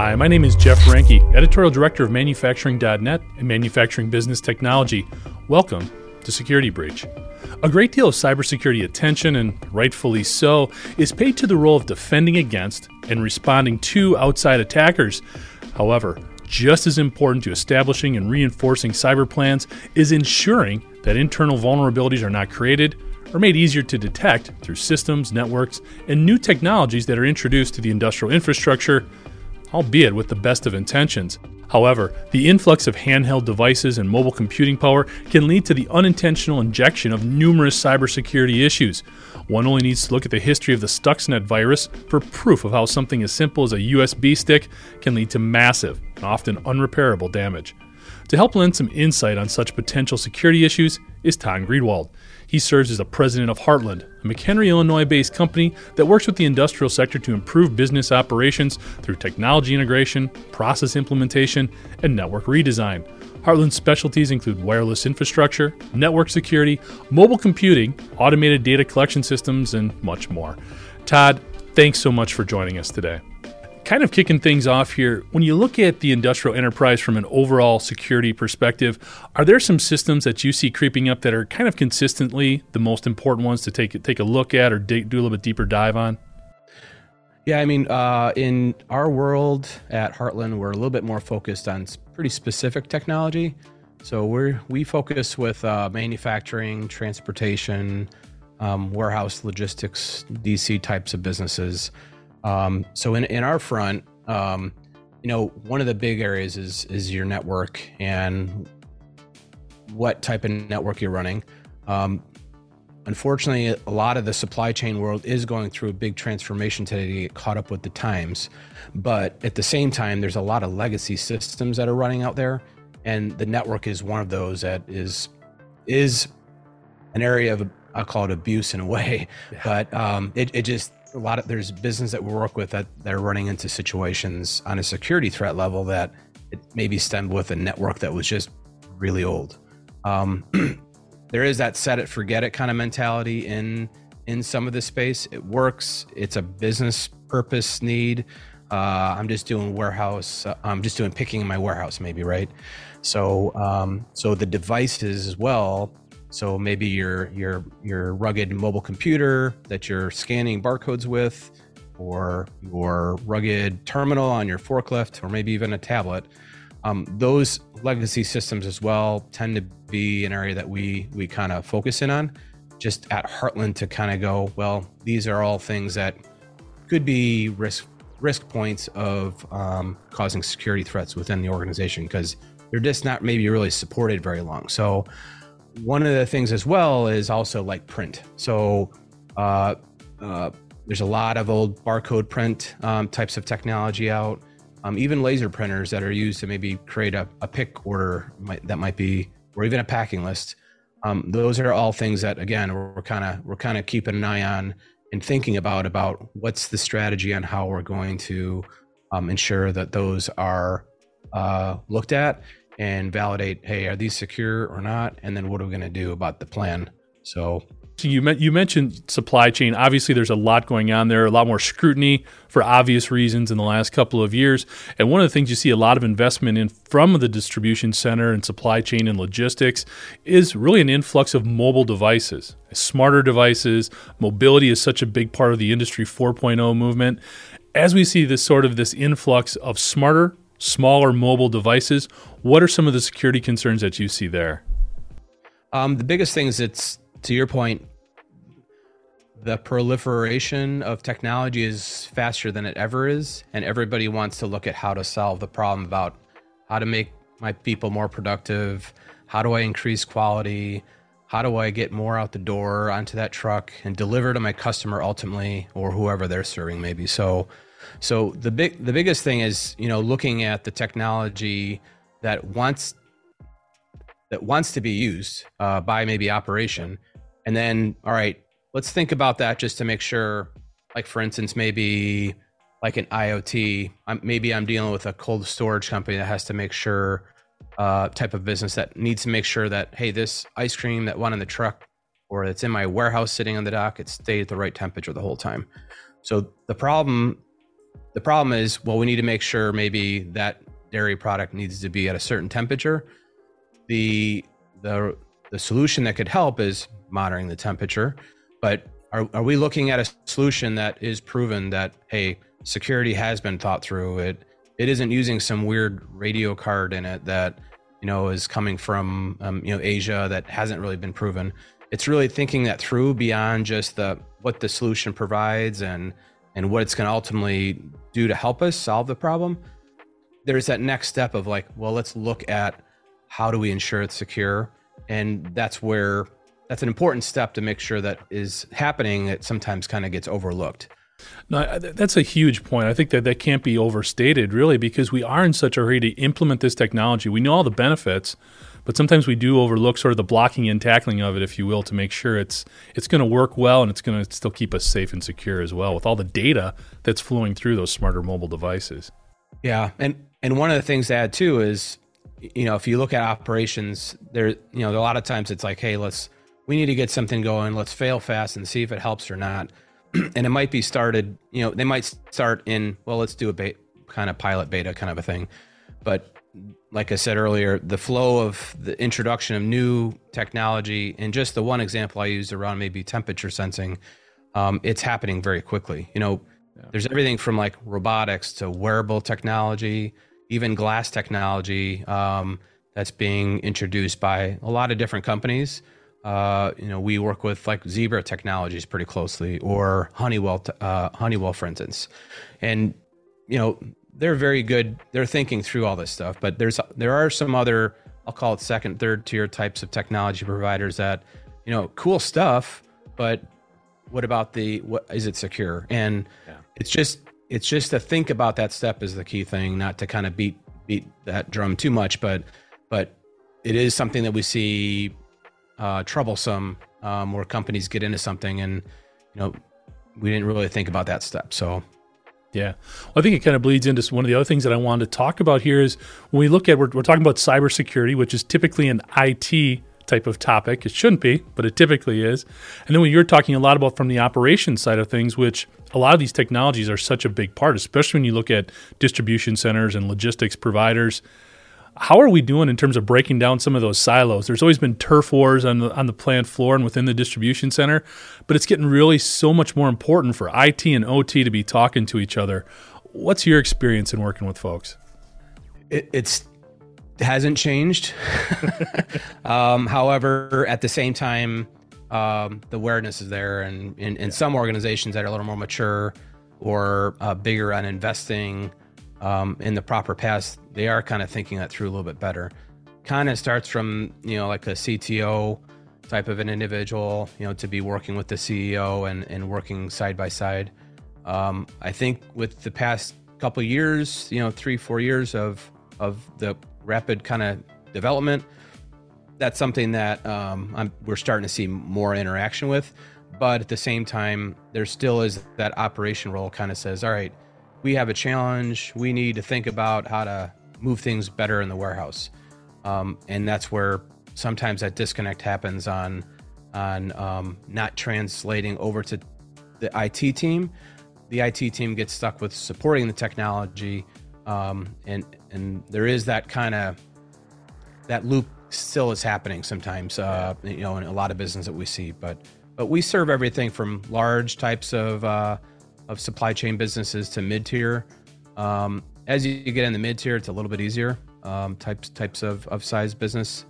Hi, my name is Jeff Reinke, Editorial Director of Manufacturing.net and Manufacturing Business Technology. Welcome to Security Breach. A great deal of cybersecurity attention, and rightfully so, is paid to the role of defending against and responding to outside attackers. However, just as important to establishing and reinforcing cyber plans is ensuring that internal vulnerabilities are not created or made easier to detect through systems, networks, and new technologies that are introduced to the industrial infrastructure, albeit with the best of intentions. However, the influx of handheld devices and mobile computing power can lead to the unintentional injection of numerous cybersecurity issues. One only needs to look at the history of the Stuxnet virus for proof of how something as simple as a USB stick can lead to massive and often unrepairable damage. To help lend some insight on such potential security issues is Todd Greenwald. He serves as the president of Heartland, a McHenry, Illinois based company that works with the industrial sector to improve business operations through technology integration, process implementation, and network redesign. Heartland's specialties include wireless infrastructure, network security, mobile computing, automated data collection systems, and much more. Todd, thanks so much for joining us today kind of kicking things off here, when you look at the industrial enterprise from an overall security perspective, are there some systems that you see creeping up that are kind of consistently the most important ones to take take a look at or do a little bit deeper dive on? Yeah, I mean, uh, in our world at Heartland, we're a little bit more focused on pretty specific technology. So we're we focus with uh, manufacturing, transportation, um, warehouse logistics, DC types of businesses. Um, so in, in our front, um, you know, one of the big areas is is your network and what type of network you're running. Um, unfortunately, a lot of the supply chain world is going through a big transformation today to get caught up with the times. But at the same time, there's a lot of legacy systems that are running out there, and the network is one of those that is is an area of I'll call it abuse in a way, yeah. but um, it, it just a lot of there's business that we work with that they're running into situations on a security threat level that it maybe stemmed with a network that was just really old. Um, there is that set it forget it kind of mentality in in some of the space. It works. It's a business purpose need. Uh, I'm just doing warehouse. Uh, I'm just doing picking in my warehouse, maybe right. So um, so the devices as well so maybe your your your rugged mobile computer that you're scanning barcodes with, or your rugged terminal on your forklift, or maybe even a tablet. Um, those legacy systems as well tend to be an area that we we kind of focus in on, just at Heartland to kind of go. Well, these are all things that could be risk risk points of um, causing security threats within the organization because they're just not maybe really supported very long. So one of the things as well is also like print. So uh, uh, there's a lot of old barcode print um, types of technology out. Um, even laser printers that are used to maybe create a, a pick order might, that might be, or even a packing list. Um, those are all things that again we're kind of we're kind of keeping an eye on and thinking about about what's the strategy on how we're going to um, ensure that those are uh, looked at and validate hey are these secure or not and then what are we going to do about the plan so so you, you mentioned supply chain. Obviously, there's a lot going on there, a lot more scrutiny for obvious reasons in the last couple of years. And one of the things you see a lot of investment in from the distribution center and supply chain and logistics is really an influx of mobile devices, smarter devices. Mobility is such a big part of the Industry 4.0 movement. As we see this sort of this influx of smarter smaller mobile devices. What are some of the security concerns that you see there? Um, the biggest thing is it's to your point, the proliferation of technology is faster than it ever is, and everybody wants to look at how to solve the problem about how to make my people more productive, how do I increase quality, how do I get more out the door onto that truck and deliver to my customer ultimately, or whoever they're serving maybe. So so the big the biggest thing is you know looking at the technology that wants that wants to be used uh, by maybe operation, and then all right, let's think about that just to make sure. Like for instance, maybe like an IoT. I'm, maybe I'm dealing with a cold storage company that has to make sure uh, type of business that needs to make sure that hey, this ice cream that went in the truck or that's in my warehouse sitting on the dock, it stayed at the right temperature the whole time. So the problem the problem is, well, we need to make sure maybe that dairy product needs to be at a certain temperature. The the the solution that could help is monitoring the temperature, but are, are we looking at a solution that is proven that hey, security has been thought through? It it isn't using some weird radio card in it that you know is coming from um, you know Asia that hasn't really been proven. It's really thinking that through beyond just the what the solution provides and and what it's going to ultimately do to help us solve the problem. There's that next step of like, well, let's look at how do we ensure it's secure, and that's where that's an important step to make sure that is happening. It sometimes kind of gets overlooked. No, uh, that's a huge point. I think that that can't be overstated, really, because we are in such a hurry to implement this technology. We know all the benefits, but sometimes we do overlook sort of the blocking and tackling of it, if you will, to make sure it's it's going to work well and it's going to still keep us safe and secure as well, with all the data that's flowing through those smarter mobile devices. Yeah, and and one of the things to add too is, you know, if you look at operations, there, you know, a lot of times it's like, hey, let's we need to get something going. Let's fail fast and see if it helps or not and it might be started, you know, they might start in, well, let's do a beta, kind of pilot beta kind of a thing. But like I said earlier, the flow of the introduction of new technology, and just the one example I used around maybe temperature sensing, um, it's happening very quickly. You know, yeah. there's everything from like robotics to wearable technology, even glass technology um, that's being introduced by a lot of different companies. Uh, you know, we work with like Zebra Technologies pretty closely, or Honeywell, uh, Honeywell, for instance, and you know they're very good. They're thinking through all this stuff, but there's there are some other I'll call it second, third tier types of technology providers that you know cool stuff, but what about the what is it secure? And yeah. it's just it's just to think about that step is the key thing, not to kind of beat beat that drum too much, but but it is something that we see uh, troublesome um, where companies get into something and you know we didn't really think about that step so. Yeah. Well, i think it kind of bleeds into one of the other things that i wanted to talk about here is when we look at we're, we're talking about cybersecurity which is typically an it type of topic. It shouldn't be but it typically is. And then when you're talking a lot about from the operations side of things which a lot of these technologies are such a big part especially when you look at distribution centers and logistics providers how are we doing in terms of breaking down some of those silos? There's always been turf wars on the on the plant floor and within the distribution center, but it's getting really so much more important for IT and OT to be talking to each other. What's your experience in working with folks? It, it's hasn't changed. um, however, at the same time, um, the awareness is there, and in, some organizations that are a little more mature or uh, bigger on investing um, in the proper paths, they are kind of thinking that through a little bit better. Kind of starts from you know like a CTO type of an individual, you know, to be working with the CEO and and working side by side. Um, I think with the past couple years, you know, three four years of of the rapid kind of development, that's something that um, we're starting to see more interaction with. But at the same time, there still is that operation role kind of says, all right, we have a challenge. We need to think about how to move things better in the warehouse. Um, and that's where sometimes that disconnect happens on on um, not translating over to the IT team. The IT team gets stuck with supporting the technology, um, and and there is that kind of that loop still is happening sometimes. Uh, you know, in a lot of business that we see, but but we serve everything from large types of uh, of supply chain businesses to mid tier. Um, as you get in the mid tier, it's a little bit easier um, types types of, of size business.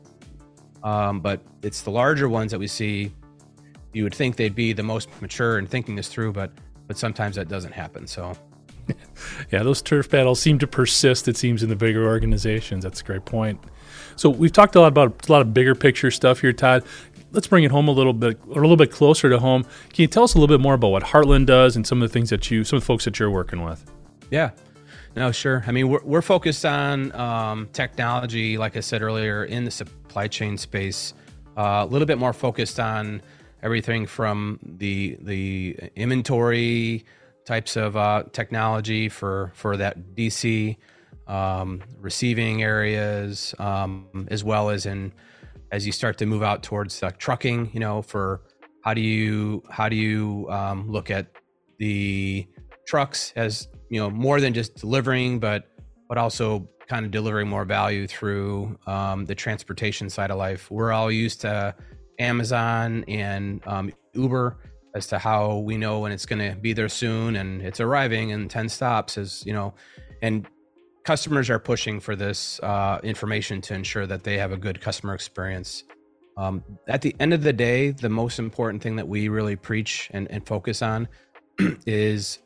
Um, but it's the larger ones that we see. You would think they'd be the most mature in thinking this through, but but sometimes that doesn't happen. So, yeah, those turf battles seem to persist. It seems in the bigger organizations. That's a great point. So we've talked a lot about a lot of bigger picture stuff here, Todd let's bring it home a little bit, or a little bit closer to home. Can you tell us a little bit more about what Heartland does and some of the things that you, some of the folks that you're working with? Yeah. No, sure. I mean, we're, we're focused on um, technology, like I said earlier, in the supply chain space. Uh, a little bit more focused on everything from the the inventory types of uh, technology for for that DC um, receiving areas, um, as well as in as you start to move out towards uh, trucking you know for how do you how do you um, look at the trucks as you know more than just delivering, but but also kind of delivering more value through um, the transportation side of life. We're all used to Amazon and um, Uber as to how we know when it's going to be there soon and it's arriving in 10 stops as you know and customers are pushing for this uh, information to ensure that they have a good customer experience um, at the end of the day the most important thing that we really preach and, and focus on is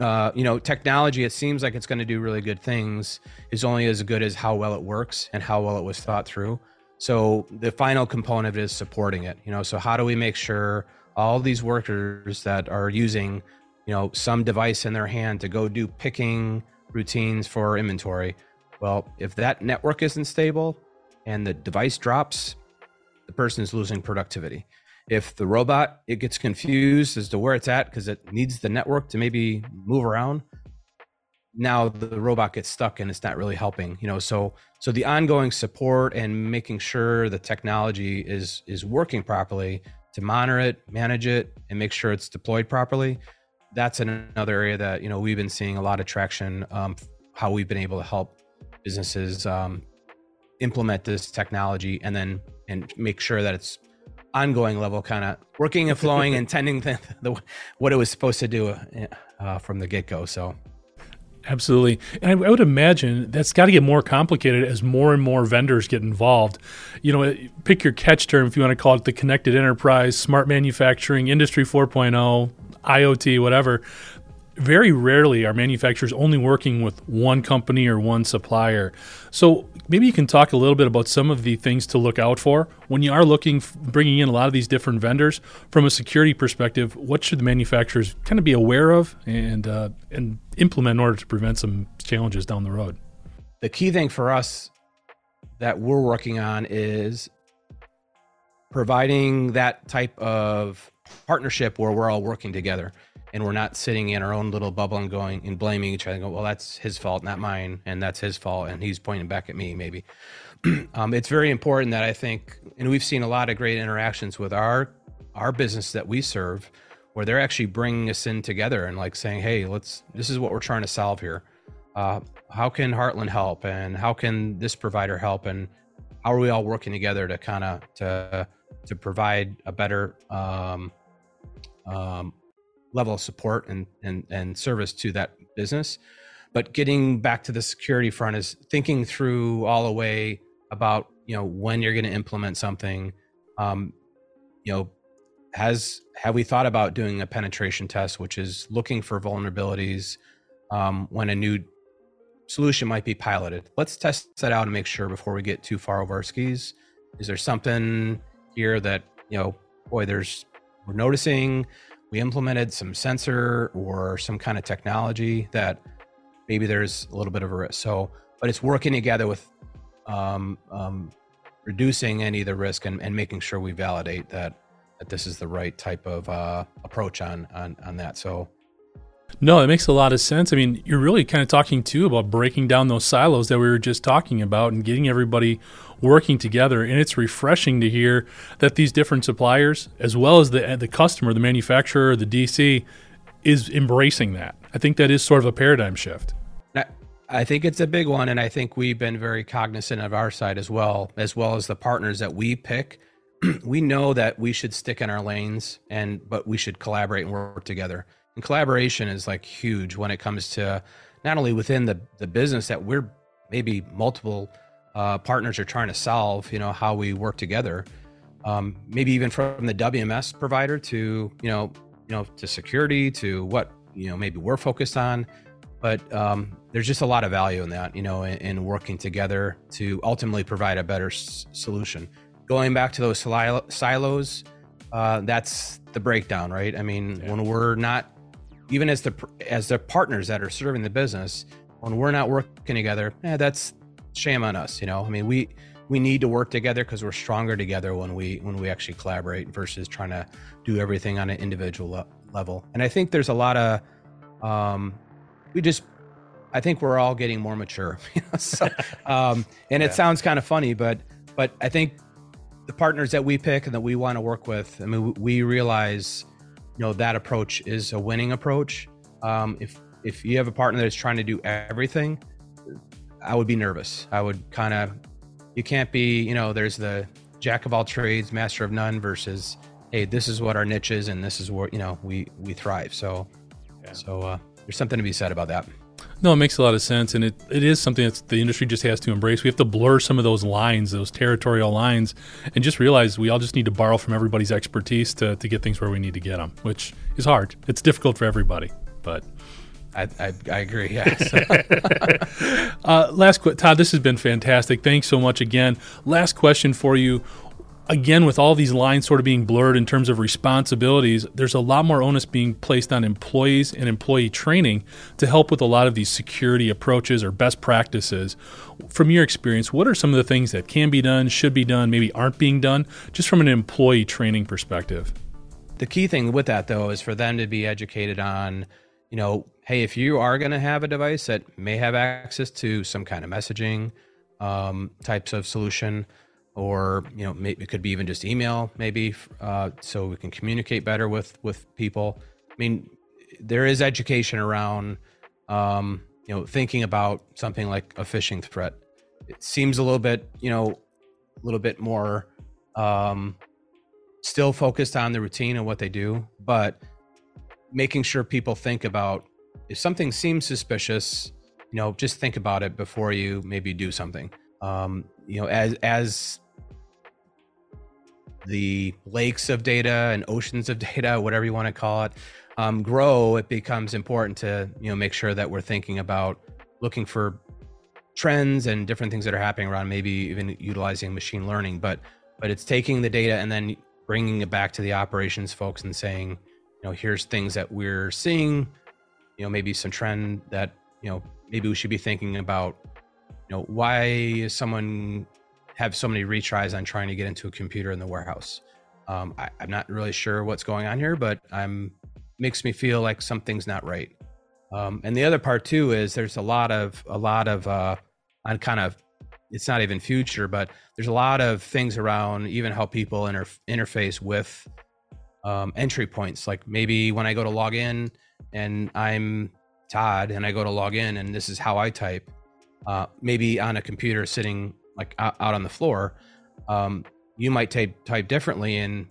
uh, you know, technology, it seems like it's going to do really good things, is only as good as how well it works and how well it was thought through. So the final component is supporting it. You know, so how do we make sure all these workers that are using, you know, some device in their hand to go do picking routines for inventory? Well, if that network isn't stable and the device drops, the person is losing productivity if the robot it gets confused as to where it's at because it needs the network to maybe move around. Now the robot gets stuck and it's not really helping you know so so the ongoing support and making sure the technology is is working properly to monitor it manage it and make sure it's deployed properly that's another area that you know we've been seeing a lot of traction um, how we've been able to help businesses um, implement this technology and then and make sure that it's ongoing level, kind of working and flowing and tending the, the, what it was supposed to do uh, from the get go. So. Absolutely. And I, I would imagine that's got to get more complicated as more and more vendors get involved. You know, pick your catch term if you want to call it the connected enterprise, smart manufacturing, industry 4.0, IoT, whatever very rarely are manufacturers only working with one company or one supplier. So maybe you can talk a little bit about some of the things to look out for when you are looking bringing in a lot of these different vendors from a security perspective. What should the manufacturers kind of be aware of and uh, and implement in order to prevent some challenges down the road? The key thing for us that we're working on is providing that type of partnership where we're all working together and we're not sitting in our own little bubble and going and blaming each other go, well, that's his fault, not mine, and that's his fault, and he's pointing back at me, maybe. um, it's very important that I think, and we've seen a lot of great interactions with our our business that we serve, where they're actually bringing us in together and like saying, hey, let's this is what we're trying to solve here. Uh, how can Heartland help, and how can this provider help, and how are we all working together to kind of to to provide a better um, um, level of support and, and, and service to that business. But getting back to the security front is thinking through all the way about, you know, when you're going to implement something. Um, you know, has have we thought about doing a penetration test, which is looking for vulnerabilities um, when a new solution might be piloted? Let's test that out and make sure before we get too far over our skis. Is there something here that you know, boy, there's we're noticing we implemented some sensor or some kind of technology that maybe there's a little bit of a risk. So, but it's working together with um, um, reducing any of the risk and, and, making sure we validate that that this is the right type of uh, approach on, on on that. So no, it makes a lot of sense. I mean, you're really kind of talking too about breaking down those silos that we were just talking about and getting everybody working together. And it's refreshing to hear that these different suppliers, as well as the the customer, the manufacturer, the DC, is embracing that. I think that is sort of a paradigm shift. I think it's a big one, and I think we've been very cognizant of our side as well, as well as the partners that we pick. we know that we should stick in our lanes, and but we should collaborate and work together and collaboration is like huge when it comes to not only within the the business that we're maybe multiple uh, partners are trying to solve you know how we work together um, maybe even from the wms provider to you know you know to security to what you know maybe we're focused on. But um, there's just a lot of value in that you know in, in working together to ultimately provide a better s- solution. Going back to those silos uh, that's the breakdown right? I mean yeah. when we're not even as the as the partners that are serving the business, when we're not working together, eh, that's shame on us. You know, I mean, we we need to work together because we're stronger together when we when we actually collaborate versus trying to do everything on an individual le- level. And I think there's a lot of um, we just I think we're all getting more mature. So, um, and yeah. it sounds kind of funny, but but I think the partners that we pick and that we want to work with, I mean, we realize you know that approach is a winning approach. Um, if if you have a partner that's trying to do everything, I would be nervous. I would kind of, you can't be, you know, there's the jack of all trades, master of none versus, hey, this is what our niche is and this is where, you know, we, we thrive. So, yeah. so, uh, there's something to be said about that. No, it makes a lot of sense, and it, it is something that the industry just has to embrace. We have to blur some of those lines, those territorial lines, and just realize we all just need to borrow from everybody's expertise to, to get things where we need to get them, which is hard. It's difficult for everybody, but I, I, I, agree. Yes. uh, last, qu- Todd, this has been fantastic. Thanks so much again. Last question for you again, with all these lines sort of being blurred in terms of responsibilities, there's a lot more onus being placed on employees and employee training to help with a lot of these security approaches or best practices. From your experience, what are some of the things that can be done, should be done, maybe aren't being done, just from an employee training perspective? The key thing with that, though, is for them to be educated on, you know, hey, if you are going to have a device that may have access to some kind of messaging um, types of solution, or you know maybe it could be even just email maybe uh, so we can communicate better with with people. I mean there is education around um, you know thinking about something like a phishing threat. It seems a little bit you know a little bit more um, still focused on the routine and what they do but making sure people think about if something seems suspicious you know just think about it before you maybe do something. Um, you know, as as the lakes of data and oceans of data, whatever you want to call it, um, grow, it becomes important to you know make sure that we're thinking about looking for trends and different things that are happening around, maybe even utilizing machine learning. But but it's taking the data and then bringing it back to the operations folks and saying, you know, here's things that we're seeing, you know, maybe some trend that you know maybe we should be thinking about you know, why is someone have so many retries on trying to get into a computer in the warehouse? Um, I, am not really sure what's going on here, but I'm makes me feel like something's not right. Um, and the other part too is there's a lot of a lot of uh, on kind of it's not even future, but there's a lot of things around even how people inter- interface with um, entry points. Like maybe when I go to log in and I'm Todd and I go to log in and this is how I type uh, maybe on a computer sitting like out, out on the floor, um, you might type type differently. And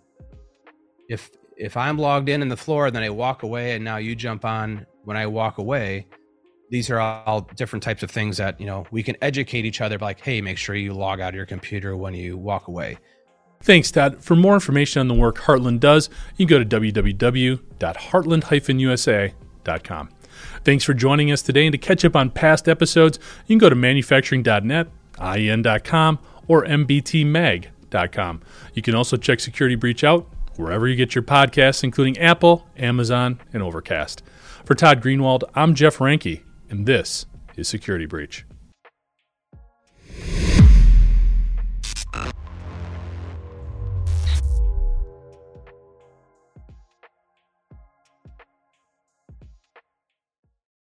if if I'm logged in in the floor, and then I walk away, and now you jump on when I walk away. These are all different types of things that you know we can educate each other. Like, hey, make sure you log out of your computer when you walk away. Thanks, Todd. For more information on the work Heartland does, you can go to www.heartland-usa.com. Thanks for joining us today. And to catch up on past episodes, you can go to manufacturing.net, IEN.com, or MBTMag.com. You can also check Security Breach out wherever you get your podcasts, including Apple, Amazon, and Overcast. For Todd Greenwald, I'm Jeff Reinke, and this is Security Breach.